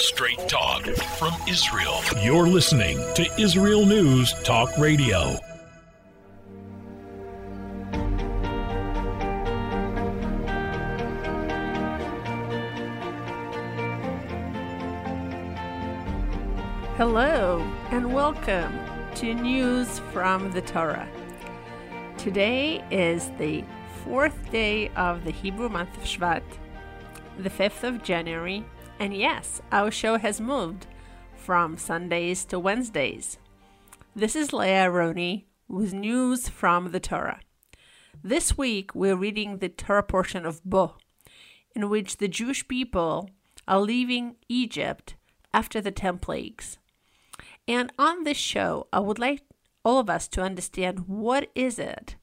Straight talk from Israel. You're listening to Israel News Talk Radio. Hello and welcome to News from the Torah. Today is the fourth day of the Hebrew month of Shvat, the 5th of January, and yes, our show has moved from Sundays to Wednesdays. This is Leah Roney with news from the Torah. This week we're reading the Torah portion of Bo, in which the Jewish people are leaving Egypt after the ten plagues. And on this show, I would like all of us to understand what is it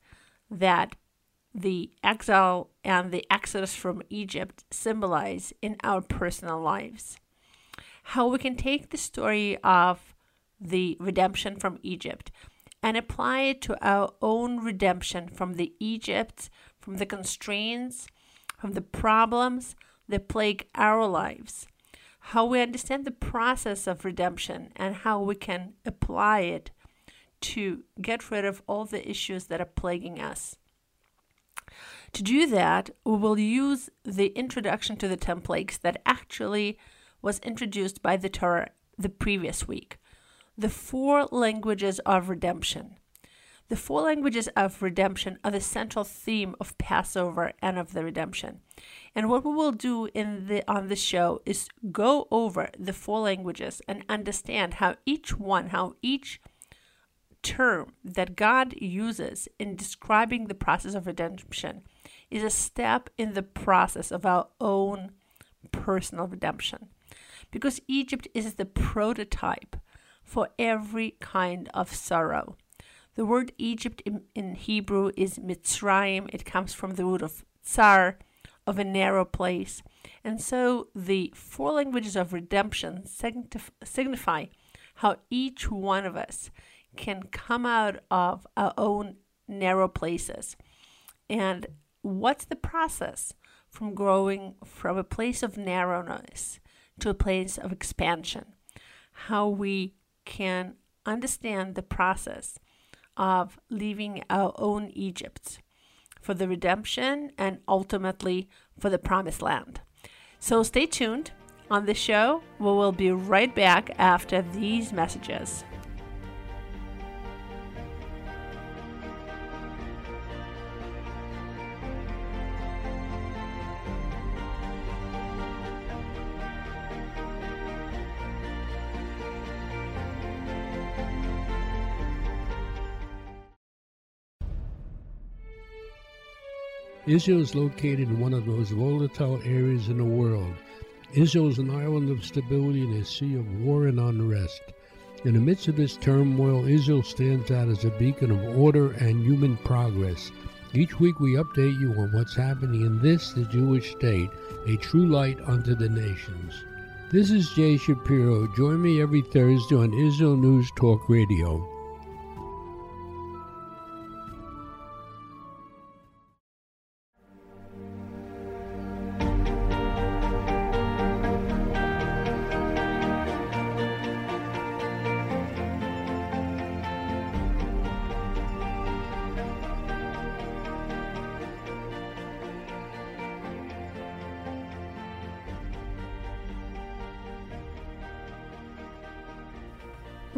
that the exile and the exodus from Egypt symbolize in our personal lives. How we can take the story of the redemption from Egypt and apply it to our own redemption from the Egypt, from the constraints, from the problems that plague our lives. How we understand the process of redemption and how we can apply it to get rid of all the issues that are plaguing us. To do that, we will use the introduction to the ten plagues that actually was introduced by the Torah the previous week. The four languages of redemption. The four languages of redemption are the central theme of Passover and of the redemption. And what we will do in the on the show is go over the four languages and understand how each one, how each term that God uses in describing the process of redemption is a step in the process of our own personal redemption. Because Egypt is the prototype for every kind of sorrow. The word Egypt in, in Hebrew is Mitzrayim. It comes from the root of tsar, of a narrow place. And so the four languages of redemption signify how each one of us can come out of our own narrow places. And what's the process from growing from a place of narrowness to a place of expansion? How we can understand the process of leaving our own Egypt for the redemption and ultimately for the promised land. So stay tuned on the show. We will be right back after these messages. Israel is located in one of the most volatile areas in the world. Israel is an island of stability in a sea of war and unrest. In the midst of this turmoil, Israel stands out as a beacon of order and human progress. Each week we update you on what's happening in this, the Jewish state, a true light unto the nations. This is Jay Shapiro. Join me every Thursday on Israel News Talk Radio.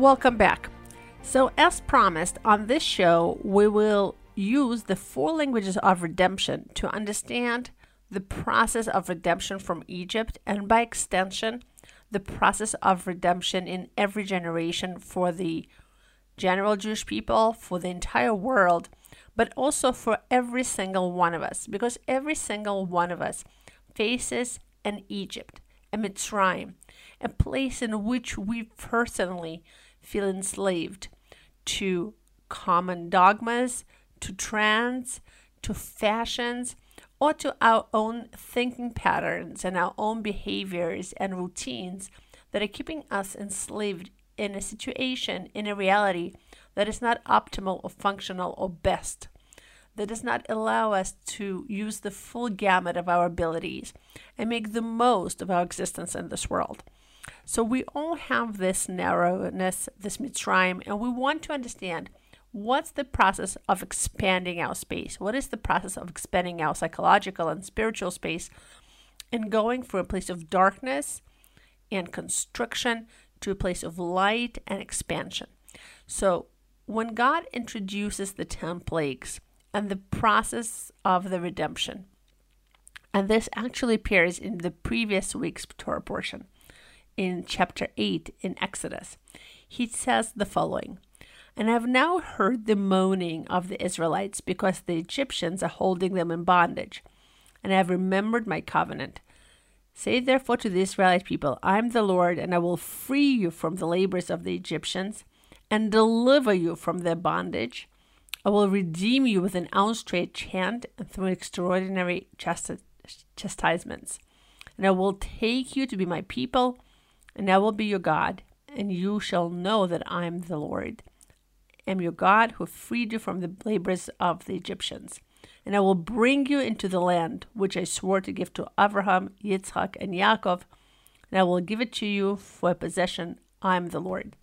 Welcome back. So, as promised, on this show, we will use the four languages of redemption to understand the process of redemption from Egypt and, by extension, the process of redemption in every generation for the general Jewish people, for the entire world, but also for every single one of us, because every single one of us faces an Egypt, a Mitzrayim, a place in which we personally feel enslaved to common dogmas, to trends, to fashions, or to our own thinking patterns and our own behaviors and routines that are keeping us enslaved in a situation, in a reality that is not optimal or functional or best, that does not allow us to use the full gamut of our abilities and make the most of our existence in this world. So we all have this narrowness, this Mitzrayim, and we want to understand what's the process of expanding our space? What is the process of expanding our psychological and spiritual space and going from a place of darkness and constriction to a place of light and expansion? So when God introduces the 10 plagues and the process of the redemption, and this actually appears in the previous week's Torah portion in chapter 8 in Exodus. He says the following And I have now heard the moaning of the Israelites because the Egyptians are holding them in bondage, and I have remembered my covenant. Say therefore to the Israelite people, I am the Lord, and I will free you from the labors of the Egyptians and deliver you from their bondage. I will redeem you with an outstretched hand and through extraordinary chastisements. And I will take you to be my people, and I will be your God, and you shall know that I am the Lord, am your God who freed you from the labors of the Egyptians. And I will bring you into the land which I swore to give to Abraham, Yitzchak, and Yaakov, and I will give it to you for a possession. I am the Lord.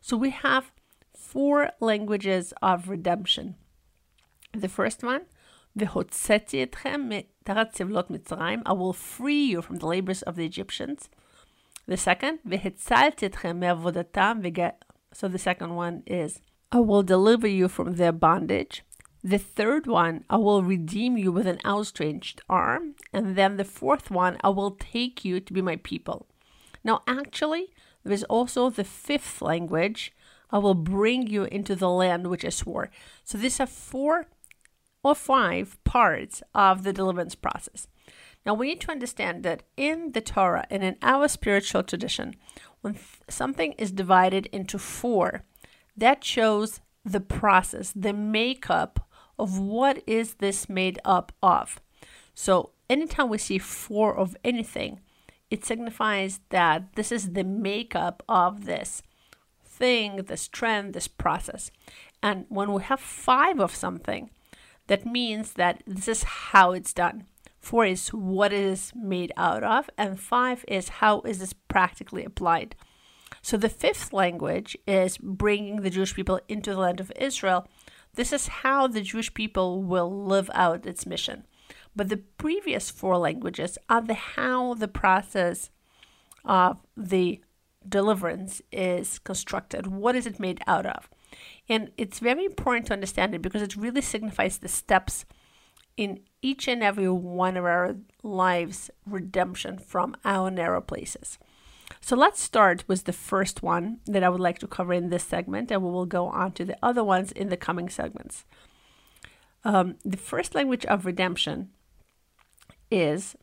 So we have four languages of redemption. The first one, I will free you from the labors of the Egyptians. The second, so the second one is, I will deliver you from their bondage. The third one, I will redeem you with an outstretched arm. And then the fourth one, I will take you to be my people. Now, actually, there is also the fifth language, I will bring you into the land which I swore. So these are four or five parts of the deliverance process. Now, we need to understand that in the Torah and in our spiritual tradition, when something is divided into four, that shows the process, the makeup of what is this made up of. So, anytime we see four of anything, it signifies that this is the makeup of this thing, this trend, this process. And when we have five of something, that means that this is how it's done. Four is what it is made out of, and five is how is this practically applied. So the fifth language is bringing the Jewish people into the land of Israel. This is how the Jewish people will live out its mission. But the previous four languages are the how the process of the deliverance is constructed. What is it made out of? And it's very important to understand it because it really signifies the steps in each and every one of our lives redemption from our narrow places. So let's start with the first one that I would like to cover in this segment, and we will go on to the other ones in the coming segments. Um, the first language of redemption is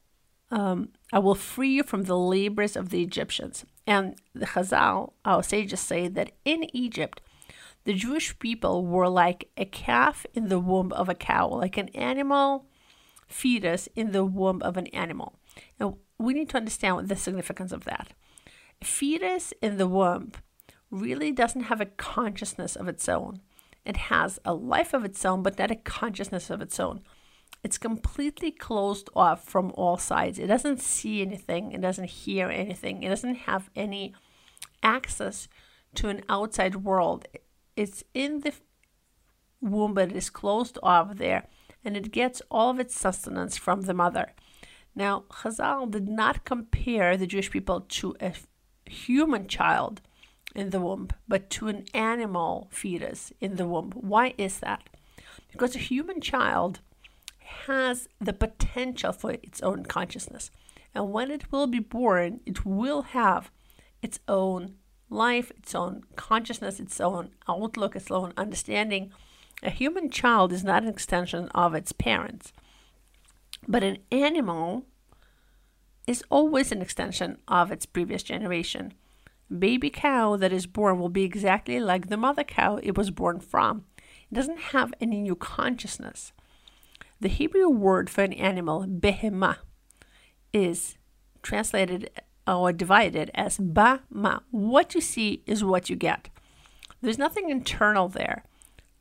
um, I will free you from the labors of the Egyptians. And the Chazal, our sages say that in Egypt, the Jewish people were like a calf in the womb of a cow, like an animal fetus in the womb of an animal. And we need to understand the significance of that. A fetus in the womb really doesn't have a consciousness of its own. It has a life of its own, but not a consciousness of its own. It's completely closed off from all sides. It doesn't see anything, it doesn't hear anything, it doesn't have any access to an outside world. It's in the womb, but it is closed off there and it gets all of its sustenance from the mother. Now, Chazal did not compare the Jewish people to a human child in the womb, but to an animal fetus in the womb. Why is that? Because a human child has the potential for its own consciousness. And when it will be born, it will have its own life, its own consciousness, its own outlook, its own understanding a human child is not an extension of its parents, but an animal is always an extension of its previous generation. Baby cow that is born will be exactly like the mother cow it was born from. It doesn't have any new consciousness. The Hebrew word for an animal, behemah, is translated or divided as ba ma. What you see is what you get. There's nothing internal there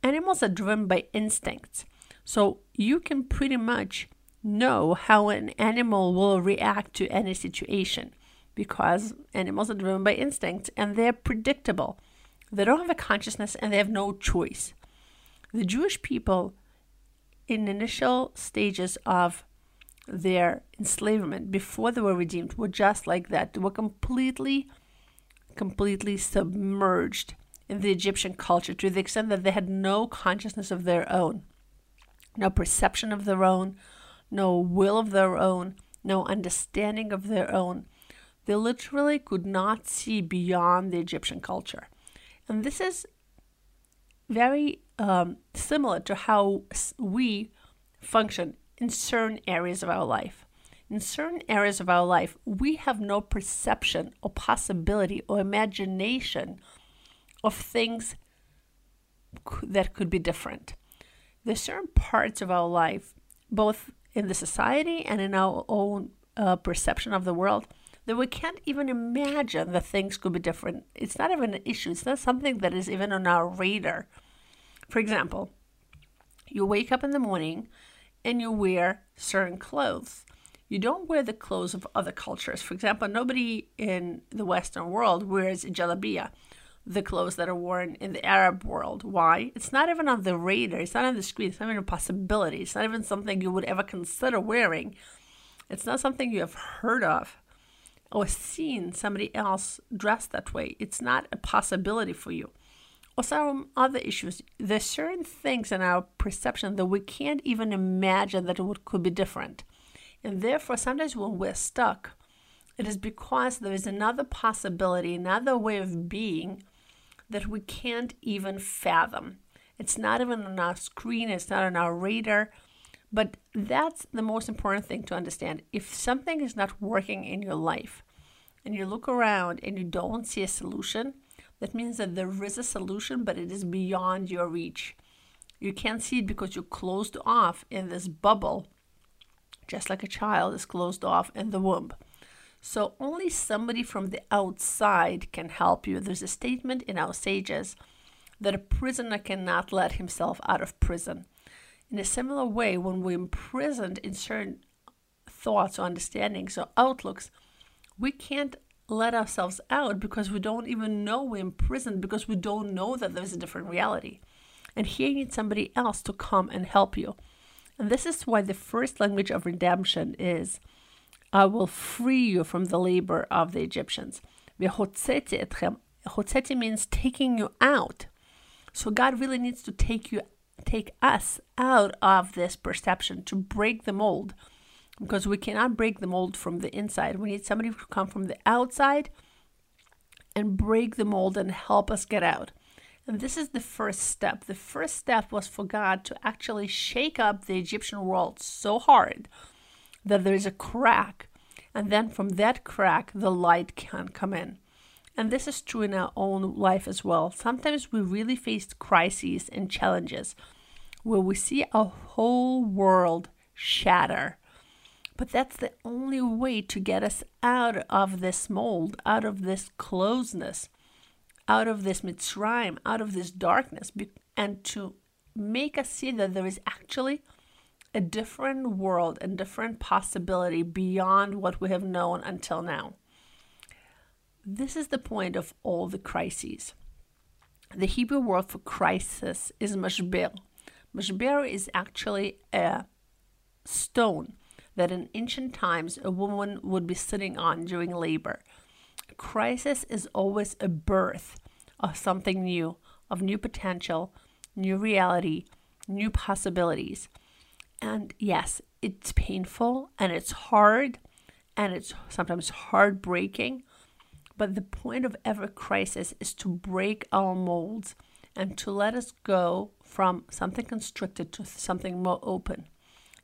animals are driven by instincts. So you can pretty much know how an animal will react to any situation. because animals are driven by instincts and they're predictable. They don't have a consciousness and they have no choice. The Jewish people, in initial stages of their enslavement, before they were redeemed, were just like that. They were completely, completely submerged in the Egyptian culture to the extent that they had no consciousness of their own, no perception of their own, no will of their own, no understanding of their own. They literally could not see beyond the Egyptian culture. And this is very um, similar to how we function in certain areas of our life. In certain areas of our life, we have no perception or possibility or imagination of things that could be different. There's certain parts of our life, both in the society and in our own uh, perception of the world, that we can't even imagine that things could be different. It's not even an issue, it's not something that is even on our radar. For example, you wake up in the morning and you wear certain clothes. You don't wear the clothes of other cultures. For example, nobody in the Western world wears jalabia, the clothes that are worn in the Arab world. Why? It's not even on the radar. It's not on the screen. It's not even a possibility. It's not even something you would ever consider wearing. It's not something you have heard of or seen somebody else dressed that way. It's not a possibility for you. Or some um, other issues. There's certain things in our perception that we can't even imagine that it could be different. And therefore, sometimes when we're stuck, it is because there is another possibility, another way of being that we can't even fathom. It's not even on our screen, it's not on our radar. But that's the most important thing to understand. If something is not working in your life and you look around and you don't see a solution, that means that there is a solution, but it is beyond your reach. You can't see it because you're closed off in this bubble, just like a child is closed off in the womb. So only somebody from the outside can help you. There's a statement in our sages that a prisoner cannot let himself out of prison. In a similar way, when we're imprisoned in certain thoughts or understandings or outlooks, we can't let ourselves out because we don't even know we're imprisoned because we don't know that there's a different reality. And here you need somebody else to come and help you. And this is why the first language of redemption is I will free you from the labor of the Egyptians. Hotzeti means taking you out. So God really needs to take you take us out of this perception to break the mold because we cannot break the mold from the inside. We need somebody to come from the outside and break the mold and help us get out. And this is the first step. The first step was for God to actually shake up the Egyptian world so hard that there is a crack. And then from that crack, the light can come in. And this is true in our own life as well. Sometimes we really face crises and challenges where we see a whole world shatter. But that's the only way to get us out of this mold, out of this closeness, out of this Mitzrayim, out of this darkness, and to make us see that there is actually a different world and different possibility beyond what we have known until now. This is the point of all the crises. The Hebrew word for crisis is mashber. Mashber is actually a stone that in ancient times a woman would be sitting on during labor. A crisis is always a birth of something new, of new potential, new reality, new possibilities. And yes, it's painful and it's hard and it's sometimes heartbreaking. But the point of every crisis is to break our molds and to let us go from something constricted to something more open.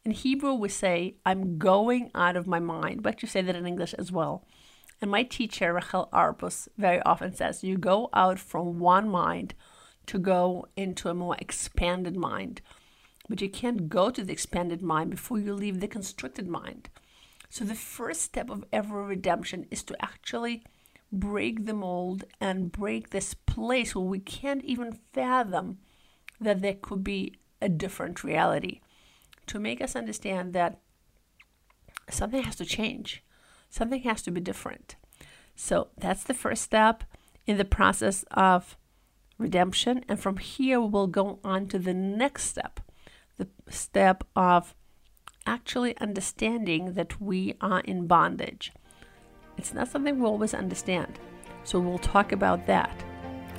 In Hebrew, we say, I'm going out of my mind, but you say that in English as well. And my teacher, Rachel Arbus, very often says, You go out from one mind to go into a more expanded mind. But you can't go to the expanded mind before you leave the constricted mind. So the first step of every redemption is to actually break the mold and break this place where we can't even fathom that there could be a different reality. To make us understand that something has to change, something has to be different. So that's the first step in the process of redemption. And from here, we'll go on to the next step the step of actually understanding that we are in bondage. It's not something we always understand. So we'll talk about that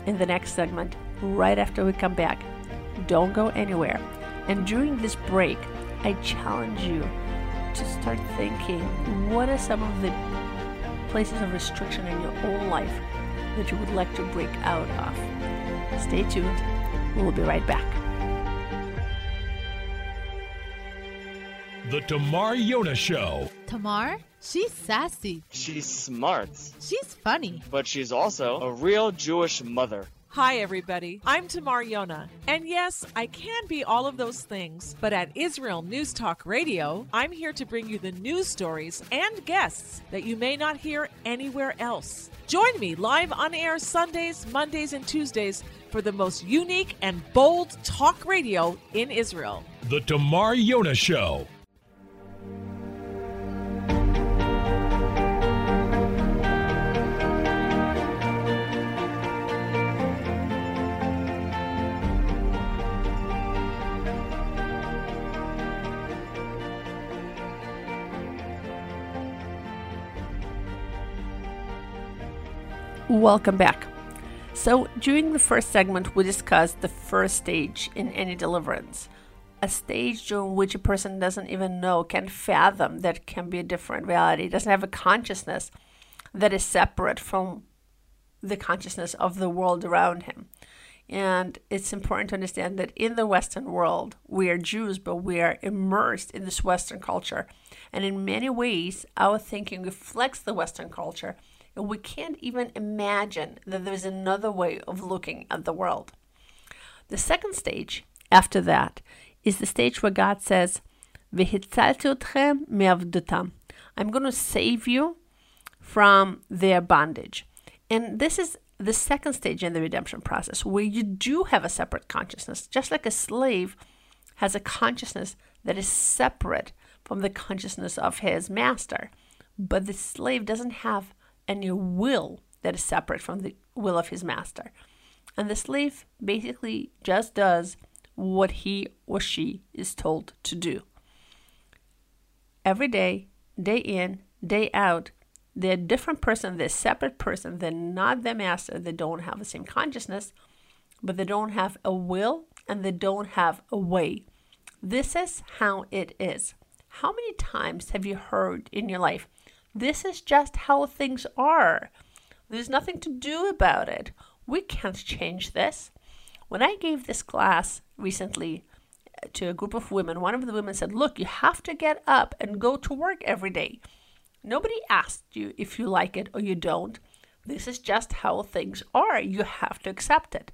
in the next segment right after we come back. Don't go anywhere. And during this break, I challenge you to start thinking what are some of the places of restriction in your own life that you would like to break out of. Stay tuned. We'll be right back. The Tamar Yona Show. Tamar? She's sassy. She's smart. She's funny. But she's also a real Jewish mother. Hi, everybody. I'm Tamar Yona. And yes, I can be all of those things, but at Israel News Talk Radio, I'm here to bring you the news stories and guests that you may not hear anywhere else. Join me live on air Sundays, Mondays, and Tuesdays for the most unique and bold talk radio in Israel. The Tamar Yona Show. Welcome back. So, during the first segment, we discussed the first stage in any deliverance, a stage during which a person doesn't even know, can fathom that can be a different reality, doesn't have a consciousness that is separate from the consciousness of the world around him. And it's important to understand that in the Western world, we are Jews, but we are immersed in this Western culture. And in many ways, our thinking reflects the Western culture and we can't even imagine that there's another way of looking at the world. The second stage after that is the stage where God says, I'm going to save you from their bondage. And this is the second stage in the redemption process where you do have a separate consciousness, just like a slave has a consciousness that is separate from the consciousness of his master. But the slave doesn't have and your will that is separate from the will of his master. And the slave basically just does what he or she is told to do. Every day, day in, day out, they're a different person, they're a separate person, they're not their master, they don't have the same consciousness, but they don't have a will and they don't have a way. This is how it is. How many times have you heard in your life, this is just how things are. There's nothing to do about it. We can't change this. When I gave this class recently uh, to a group of women, one of the women said, Look, you have to get up and go to work every day. Nobody asked you if you like it or you don't. This is just how things are. You have to accept it.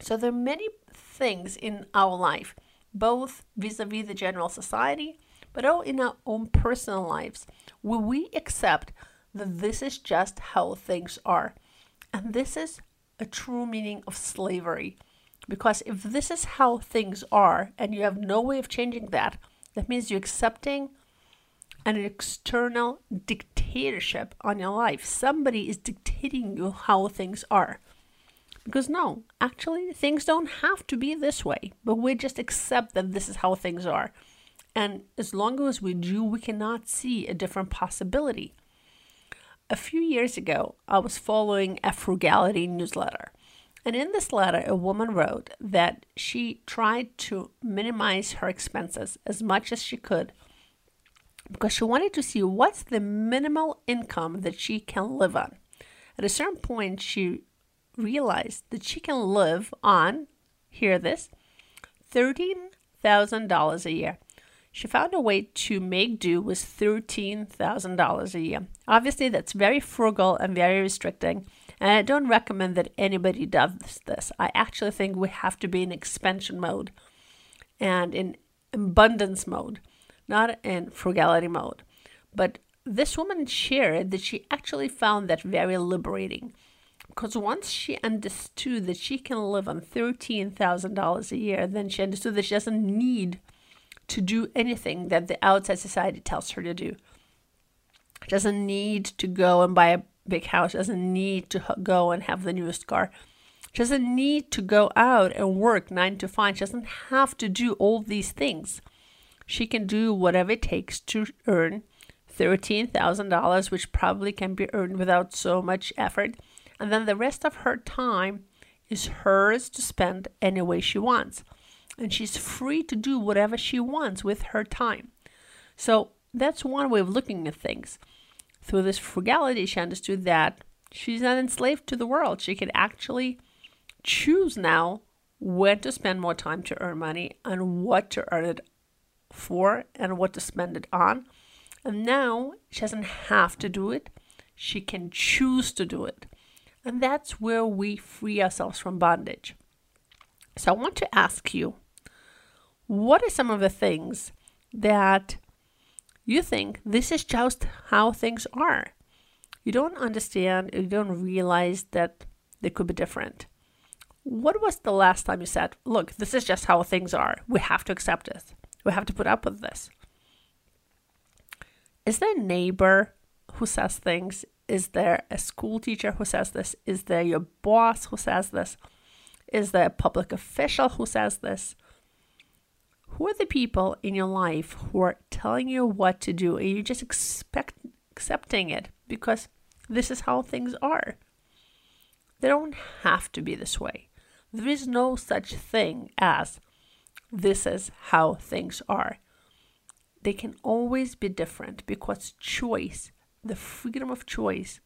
So there are many things in our life, both vis a vis the general society but all in our own personal lives, will we accept that this is just how things are? And this is a true meaning of slavery. Because if this is how things are and you have no way of changing that, that means you're accepting an external dictatorship on your life. Somebody is dictating you how things are. Because no, actually, things don't have to be this way, but we just accept that this is how things are. And as long as we do, we cannot see a different possibility. A few years ago, I was following a frugality newsletter. And in this letter, a woman wrote that she tried to minimize her expenses as much as she could because she wanted to see what's the minimal income that she can live on. At a certain point, she realized that she can live on, hear this, $13,000 a year. She found a way to make do with $13,000 a year. Obviously, that's very frugal and very restricting, and I don't recommend that anybody does this. I actually think we have to be in expansion mode and in abundance mode, not in frugality mode. But this woman shared that she actually found that very liberating because once she understood that she can live on $13,000 a year, then she understood that she doesn't need to do anything that the outside society tells her to do. She doesn't need to go and buy a big house, she doesn't need to go and have the newest car. She doesn't need to go out and work nine to five. She doesn't have to do all these things. She can do whatever it takes to earn $13,000, which probably can be earned without so much effort. And then the rest of her time is hers to spend any way she wants. And she's free to do whatever she wants with her time. So that's one way of looking at things. Through this frugality, she understood that she's not enslaved to the world. She can actually choose now when to spend more time to earn money and what to earn it for and what to spend it on. And now she doesn't have to do it, she can choose to do it. And that's where we free ourselves from bondage. So I want to ask you what are some of the things that you think this is just how things are? You don't understand, you don't realize that they could be different. What was the last time you said, Look, this is just how things are. We have to accept it. We have to put up with this? Is there a neighbor who says things? Is there a school teacher who says this? Is there your boss who says this? Is there a public official who says this? Who are the people in your life who are telling you what to do and you're just expect accepting it because this is how things are? They don't have to be this way. There is no such thing as this is how things are. They can always be different because choice, the freedom of choice,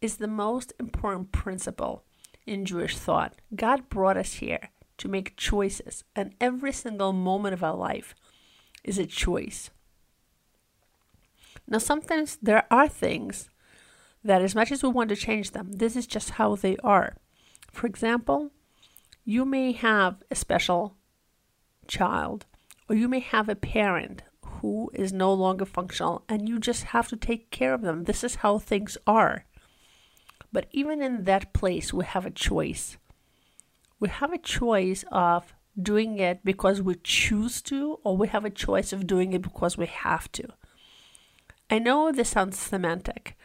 is the most important principle in Jewish thought. God brought us here to make choices, and every single moment of our life is a choice. Now, sometimes there are things that, as much as we want to change them, this is just how they are. For example, you may have a special child, or you may have a parent who is no longer functional, and you just have to take care of them. This is how things are. But even in that place, we have a choice. We have a choice of doing it because we choose to, or we have a choice of doing it because we have to. I know this sounds semantic,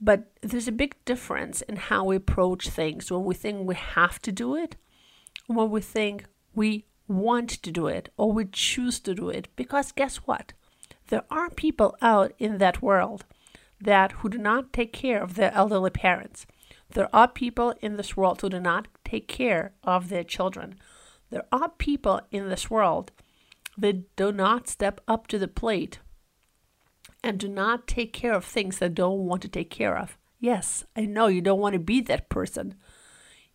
but there's a big difference in how we approach things when we think we have to do it, when we think we want to do it or we choose to do it. Because guess what? There are people out in that world that who do not take care of their elderly parents. There are people in this world who do not take care of their children. There are people in this world that do not step up to the plate and do not take care of things they don't want to take care of. Yes, I know you don't want to be that person.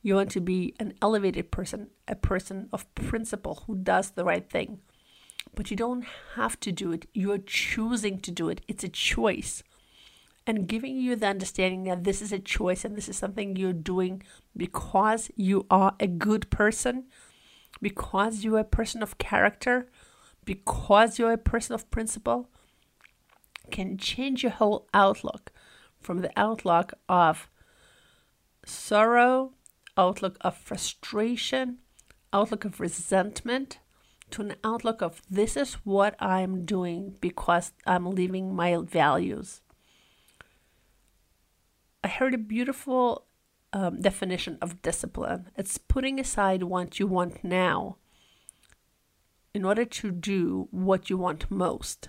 You want to be an elevated person, a person of principle who does the right thing. But you don't have to do it. You're choosing to do it. It's a choice. And giving you the understanding that this is a choice and this is something you're doing because you are a good person, because you're a person of character, because you're a person of principle, can change your whole outlook from the outlook of sorrow, outlook of frustration, outlook of resentment, to an outlook of this is what I'm doing because I'm living my values. I heard a beautiful um, definition of discipline. It's putting aside what you want now in order to do what you want most.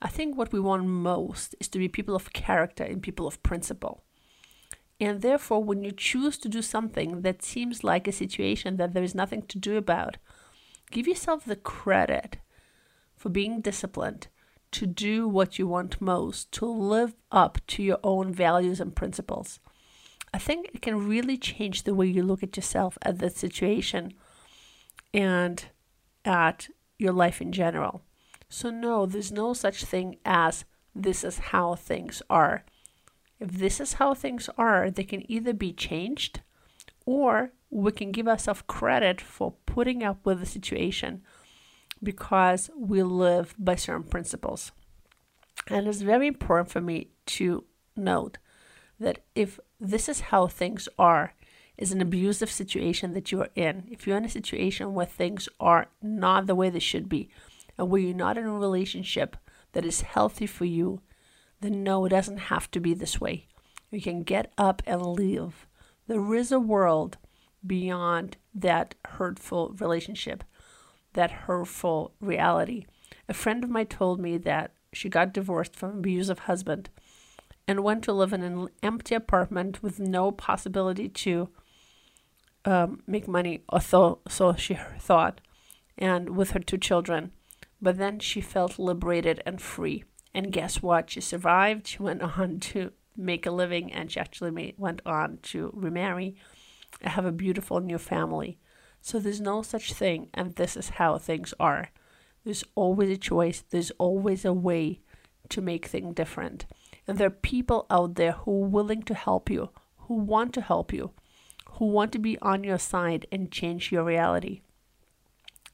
I think what we want most is to be people of character and people of principle. And therefore, when you choose to do something that seems like a situation that there is nothing to do about, give yourself the credit for being disciplined to do what you want most, to live up to your own values and principles. I think it can really change the way you look at yourself at the situation and at your life in general. So, no, there's no such thing as this is how things are. If this is how things are, they can either be changed or we can give ourselves credit for putting up with the situation because we live by certain principles. And it's very important for me to note that if this is how things are, is an abusive situation that you are in, if you're in a situation where things are not the way they should be, and where you're not in a relationship that is healthy for you, then no, it doesn't have to be this way. You can get up and leave. There is a world beyond that hurtful relationship, that hurtful reality. A friend of mine told me that she got divorced from an abusive husband and went to live in an empty apartment with no possibility to um, make money, or so, so she thought, and with her two children. But then she felt liberated and free. And guess what? She survived. She went on to make a living, and she actually made, went on to remarry and have a beautiful new family. So there's no such thing, and this is how things are. There's always a choice, there's always a way to make things different. And there are people out there who are willing to help you, who want to help you, who want to be on your side and change your reality.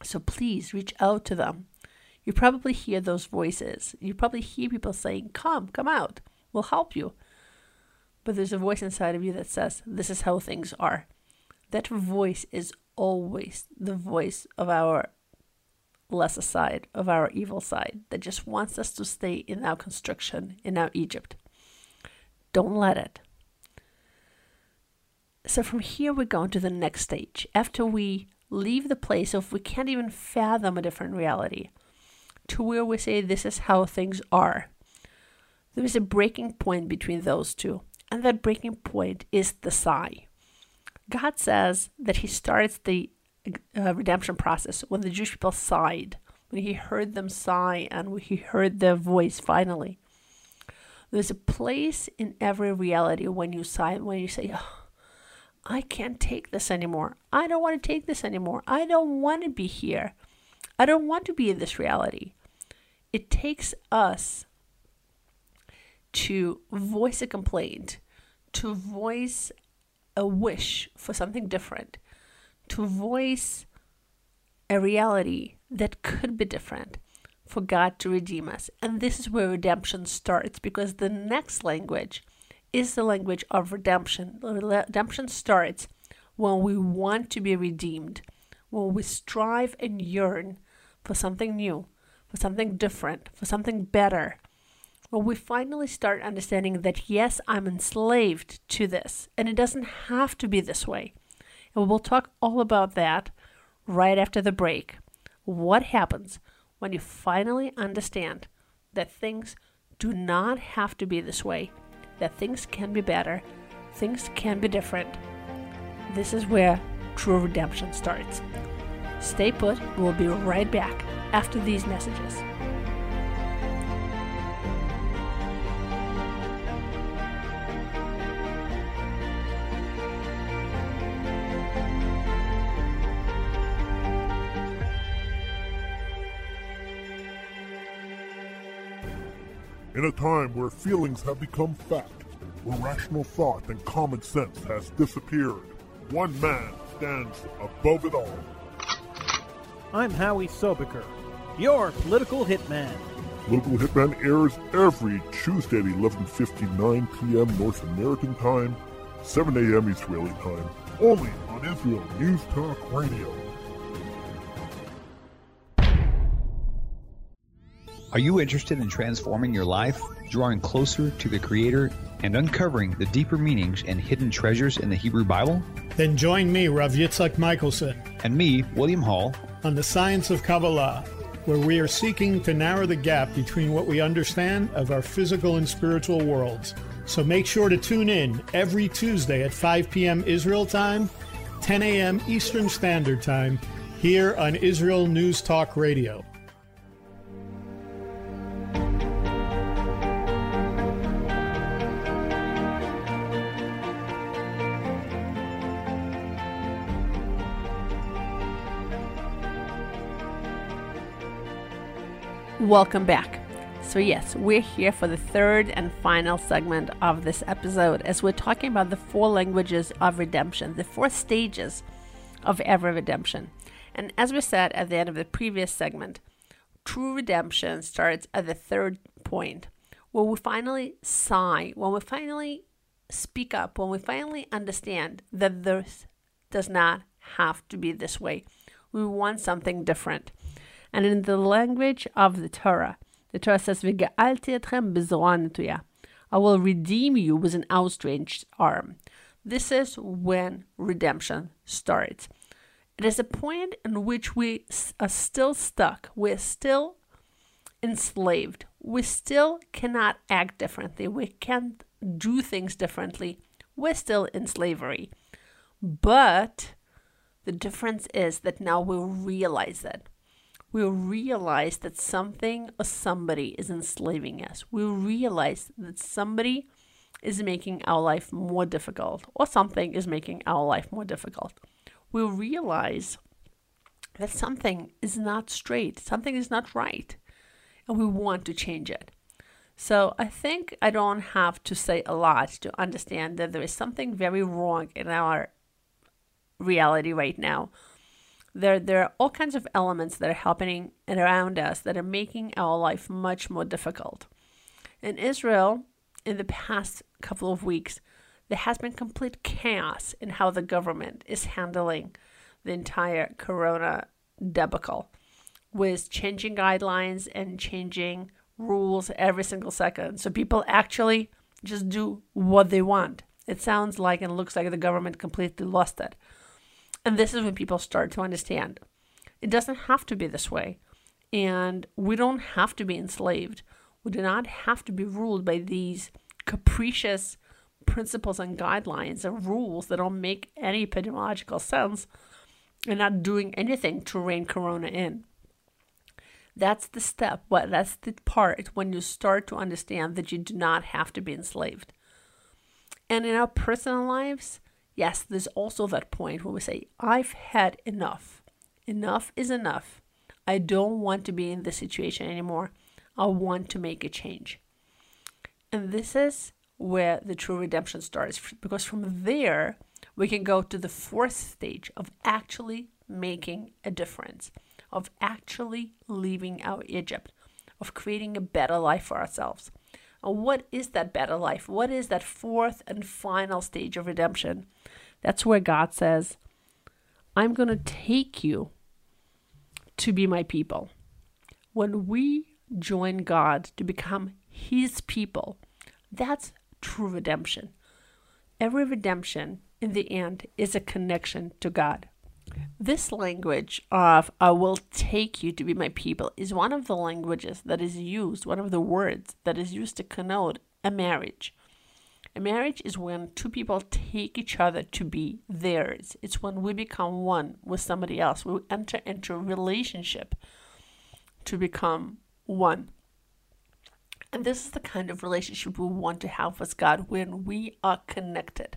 So please reach out to them. You probably hear those voices. You probably hear people saying, Come, come out, we'll help you. But there's a voice inside of you that says, This is how things are. That voice is always the voice of our lesser side, of our evil side, that just wants us to stay in our construction, in our Egypt. Don't let it. So from here, we go to the next stage. After we leave the place of we can't even fathom a different reality, to where we say this is how things are. There is a breaking point between those two, and that breaking point is the sigh. God says that He starts the uh, redemption process when the Jewish people sighed, when He heard them sigh and when He heard their voice finally. There's a place in every reality when you sigh, when you say, oh, I can't take this anymore. I don't want to take this anymore. I don't want to be here. I don't want to be in this reality. It takes us to voice a complaint, to voice a wish for something different, to voice a reality that could be different for God to redeem us. And this is where redemption starts because the next language is the language of redemption. Redemption starts when we want to be redeemed, when we strive and yearn for something new, for something different, for something better, when we finally start understanding that yes, I'm enslaved to this, and it doesn't have to be this way. And we'll talk all about that right after the break. What happens when you finally understand that things do not have to be this way, that things can be better, things can be different? This is where true redemption starts. Stay put, we'll be right back after these messages. In a time where feelings have become fact, where rational thought and common sense has disappeared, one man stands above it all. I'm Howie Sobaker, your political hitman. Local Hitman airs every Tuesday at 11.59 p.m. North American time, 7 a.m. Israeli time, only on Israel News Talk Radio. Are you interested in transforming your life, drawing closer to the Creator, and uncovering the deeper meanings and hidden treasures in the Hebrew Bible? Then join me, Rav Yitzhak Michelson, And me, William Hall, on the Science of Kabbalah, where we are seeking to narrow the gap between what we understand of our physical and spiritual worlds. So make sure to tune in every Tuesday at 5 p.m. Israel time, 10 a.m. Eastern Standard Time, here on Israel News Talk Radio. Welcome back. So, yes, we're here for the third and final segment of this episode as we're talking about the four languages of redemption, the four stages of ever redemption. And as we said at the end of the previous segment, true redemption starts at the third point, where we finally sigh, when we finally speak up, when we finally understand that this does not have to be this way. We want something different. And in the language of the Torah, the Torah says, "V'ge'alti etchem b'zroa netuya." I will redeem you with an outstretched arm. This is when redemption starts. It is a point in which we are still stuck. We're still enslaved. We still cannot act differently. We can't do things differently. We're still in slavery. But the difference is that now we realize it. We realize that something or somebody is enslaving us. We realize that somebody is making our life more difficult, or something is making our life more difficult. We realize that something is not straight, something is not right, and we want to change it. So I think I don't have to say a lot to understand that there is something very wrong in our reality right now. There, there are all kinds of elements that are happening around us that are making our life much more difficult. In Israel, in the past couple of weeks, there has been complete chaos in how the government is handling the entire corona debacle with changing guidelines and changing rules every single second. So people actually just do what they want. It sounds like and looks like the government completely lost it. And this is when people start to understand it doesn't have to be this way. And we don't have to be enslaved. We do not have to be ruled by these capricious principles and guidelines and rules that don't make any epidemiological sense and not doing anything to rein corona in. That's the step, what that's the part when you start to understand that you do not have to be enslaved. And in our personal lives, yes, there's also that point where we say, I've had enough. Enough is enough. I don't want to be in this situation anymore. I want to make a change. And this is where the true redemption starts, because from there, we can go to the fourth stage of actually making a difference, of actually leaving our Egypt, of creating a better life for ourselves. What is that better life? What is that fourth and final stage of redemption? That's where God says, I'm going to take you to be my people. When we join God to become His people, that's true redemption. Every redemption, in the end, is a connection to God. This language of I will take you to be my people is one of the languages that is used, one of the words that is used to connote a marriage. A marriage is when two people take each other to be theirs. It's when we become one with somebody else. We enter into a relationship to become one. And this is the kind of relationship we want to have with God when we are connected.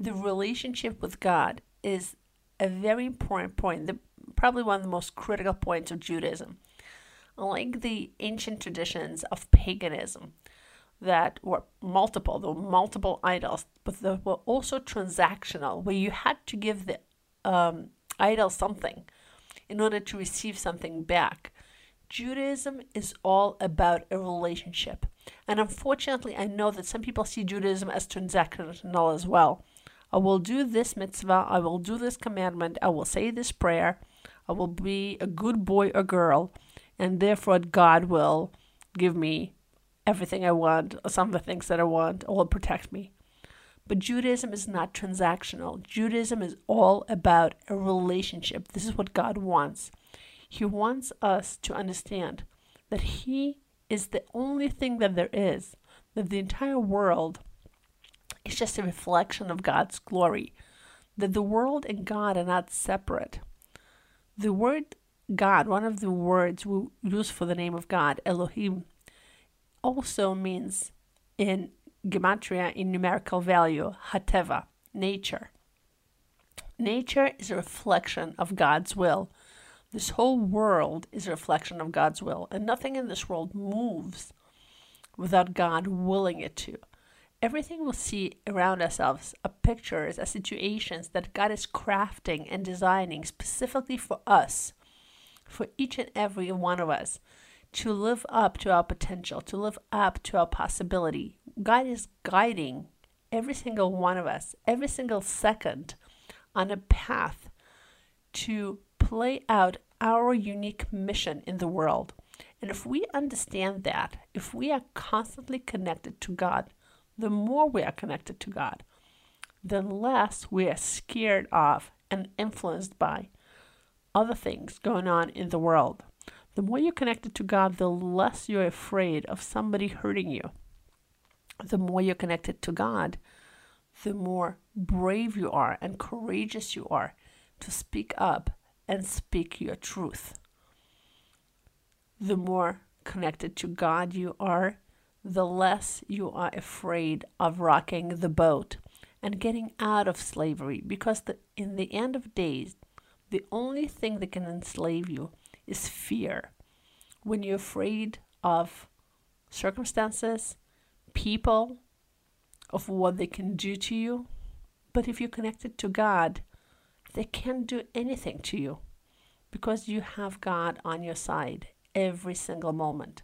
The relationship with God is a very important point, the, probably one of the most critical points of Judaism. Unlike the ancient traditions of paganism, that were multiple, there were multiple idols, but they were also transactional, where you had to give the um, idol something in order to receive something back. Judaism is all about a relationship. And unfortunately, I know that some people see Judaism as transactional as well. I will do this mitzvah, I will do this commandment, I will say this prayer, I will be a good boy or girl, and therefore God will give me everything I want, or some of the things that I want, or will protect me. But Judaism is not transactional. Judaism is all about a relationship. This is what God wants. He wants us to understand that He is the only thing that there is, that the entire world is just a reflection of God's glory, that the world and God are not separate. The word God, one of the words we use for the name of God, Elohim, also means in gematria in numerical value, hateva, nature. Nature is a reflection of God's will. This whole world is a reflection of God's will, and nothing in this world moves without God willing it to. Everything we see around ourselves are pictures, are situations that God is crafting and designing specifically for us, for each and every one of us, to live up to our potential, to live up to our possibility. God is guiding every single one of us, every single second, on a path to play out our unique mission in the world. And if we understand that, if we are constantly connected to God, the more we are connected to God, the less we are scared of and influenced by other things going on in the world. The more you're connected to God, the less you're afraid of somebody hurting you. The more you're connected to God, the more brave you are and courageous you are to speak up and speak your truth. The more connected to God you are, the less you are afraid of rocking the boat and getting out of slavery because the, in the end of days, the only thing that can enslave you is fear. When you're afraid of circumstances, people, of what they can do to you. But if you're connected to God, they can't do anything to you because you have God on your side every single moment.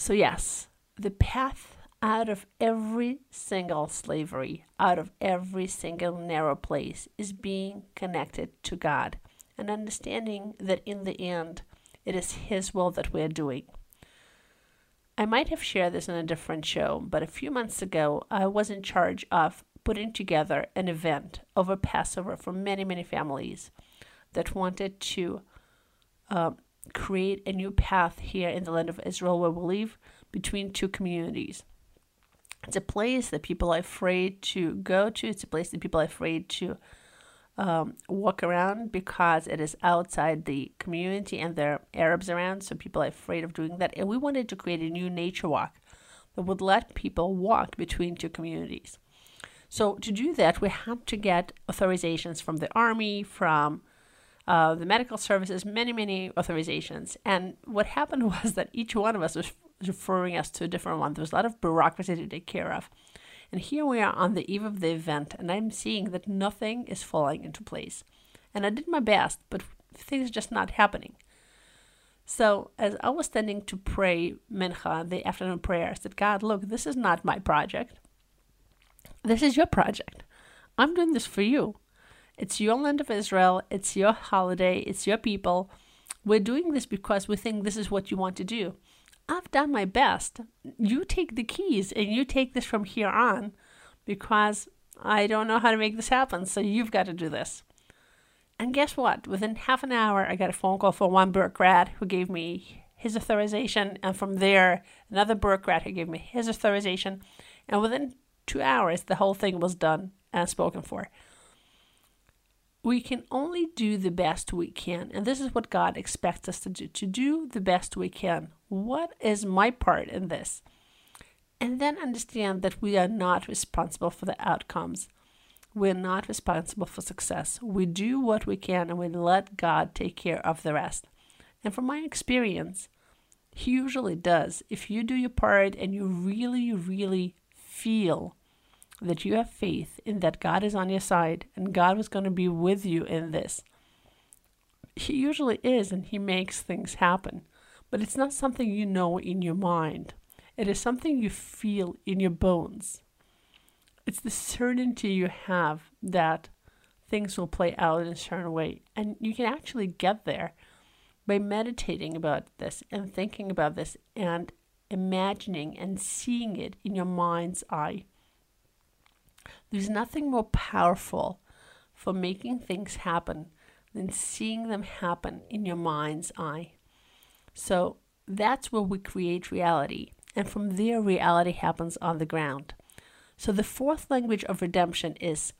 So, yes, the path out of every single slavery, out of every single narrow place, is being connected to God and understanding that in the end, it is His will that we're doing. I might have shared this in a different show, but a few months ago, I was in charge of putting together an event over Passover for many, many families that wanted to uh, create a new path here in the land of Israel where we live between two communities. It's a place that people are afraid to go to. It's a place that people are afraid to um, walk around because it is outside the community and there are Arabs around, so people are afraid of doing that. And we wanted to create a new nature walk that would let people walk between two communities. So to do that, we had to get authorizations from the army, from uh, the medical services, many, many authorizations. And what happened was that each one of us was referring us to a different one. There was a lot of bureaucracy to take care of. And here we are on the eve of the event, and I'm seeing that nothing is falling into place. And I did my best, but things just not happening. So, as I was standing to pray Mincha, the afternoon prayer, I said, God, look, this is not my project. This is your project. I'm doing this for you. It's your land of Israel. It's your holiday. It's your people. We're doing this because we think this is what you want to do. I've done my best. You take the keys and you take this from here on because I don't know how to make this happen. So you've got to do this. And guess what? Within half an hour, I got a phone call from one bureaucrat who gave me his authorization. And from there, another bureaucrat who gave me his authorization. And within two hours, the whole thing was done and spoken for we can only do the best we can. And this is what God expects us to do to do the best we can. What is my part in this? And then understand that we are not responsible for the outcomes. We're not responsible for success. We do what we can and we let God take care of the rest. And from my experience, He usually does. If you do your part and you really, really feel that you have faith in that God is on your side and God was going to be with you in this. He usually is, and He makes things happen. But it's not something you know in your mind, it is something you feel in your bones. It's the certainty you have that things will play out in a certain way. And you can actually get there by meditating about this and thinking about this and imagining and seeing it in your mind's eye. There's nothing more powerful for making things happen than seeing them happen in your mind's eye. So that's where we create reality. And from there, reality happens on the ground. So the fourth language of redemption is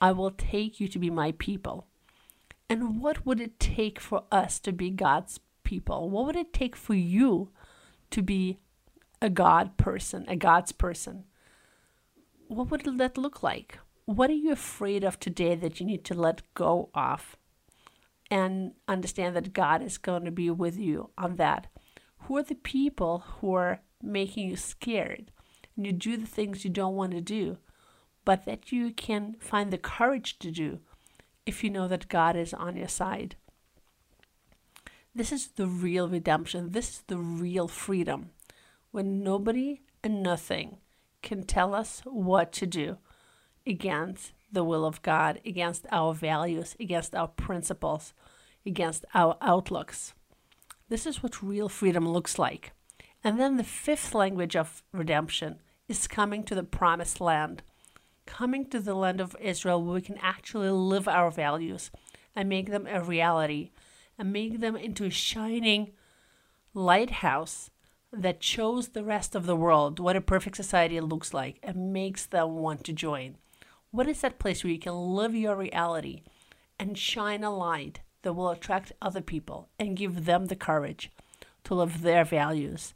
I will take you to be my people. And what would it take for us to be God's people? What would it take for you to be a God person, a God's person? What would that look like? What are you afraid of today that you need to let go of? And understand that God is going to be with you on that. Who are the people who are making you scared? And you do the things you don't want to do, but that you can find the courage to do if you know that God is on your side. This is the real redemption. This is the real freedom. When nobody and nothing can tell us what to do against the will of God, against our values, against our principles, against our outlooks. This is what real freedom looks like. And then the fifth language of redemption is coming to the promised land, coming to the land of Israel where we can actually live our values and make them a reality and make them into a shining lighthouse that shows the rest of the world what a perfect society looks like and makes them want to join. What is that place where you can live your reality and shine a light that will attract other people and give them the courage to live their values,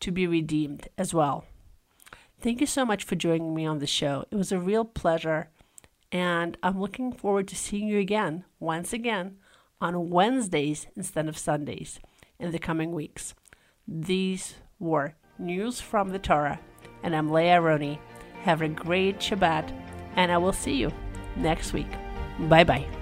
to be redeemed as well? Thank you so much for joining me on the show. It was a real pleasure, and I'm looking forward to seeing you again, once again, on Wednesdays instead of Sundays in the coming weeks. These were news from the Torah, and I'm Leah Roni. Have a great Shabbat, and I will see you next week. Bye bye.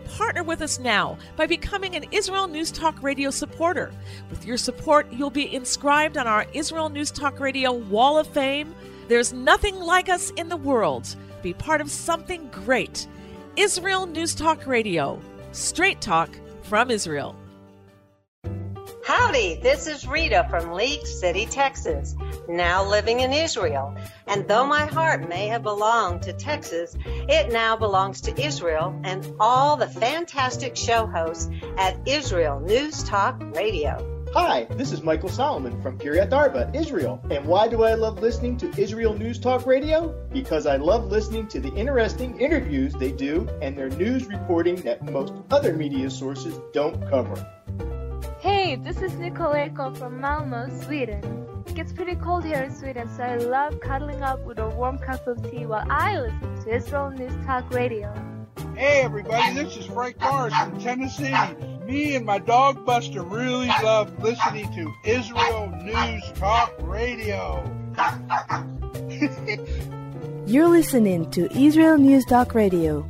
partner with us now by becoming an Israel News Talk Radio supporter. With your support, you'll be inscribed on our Israel News Talk Radio Wall of Fame. There's nothing like us in the world. Be part of something great. Israel News Talk Radio. Straight talk from Israel. Howdy, this is Rita from League City, Texas, now living in Israel. And though my heart may have belonged to Texas, it now belongs to Israel and all the fantastic show hosts at Israel News Talk Radio. Hi, this is Michael Solomon from Kiryat Arba, Israel. And why do I love listening to Israel News Talk Radio? Because I love listening to the interesting interviews they do and their news reporting that most other media sources don't cover. Hey, this is Nicoleko from Malmo, Sweden. It gets pretty cold here in Sweden, so I love cuddling up with a warm cup of tea while I listen to Israel News Talk Radio. Hey everybody, this is Frank Morris from Tennessee. Me and my dog Buster really love listening to Israel News Talk Radio. You're listening to Israel News Talk Radio.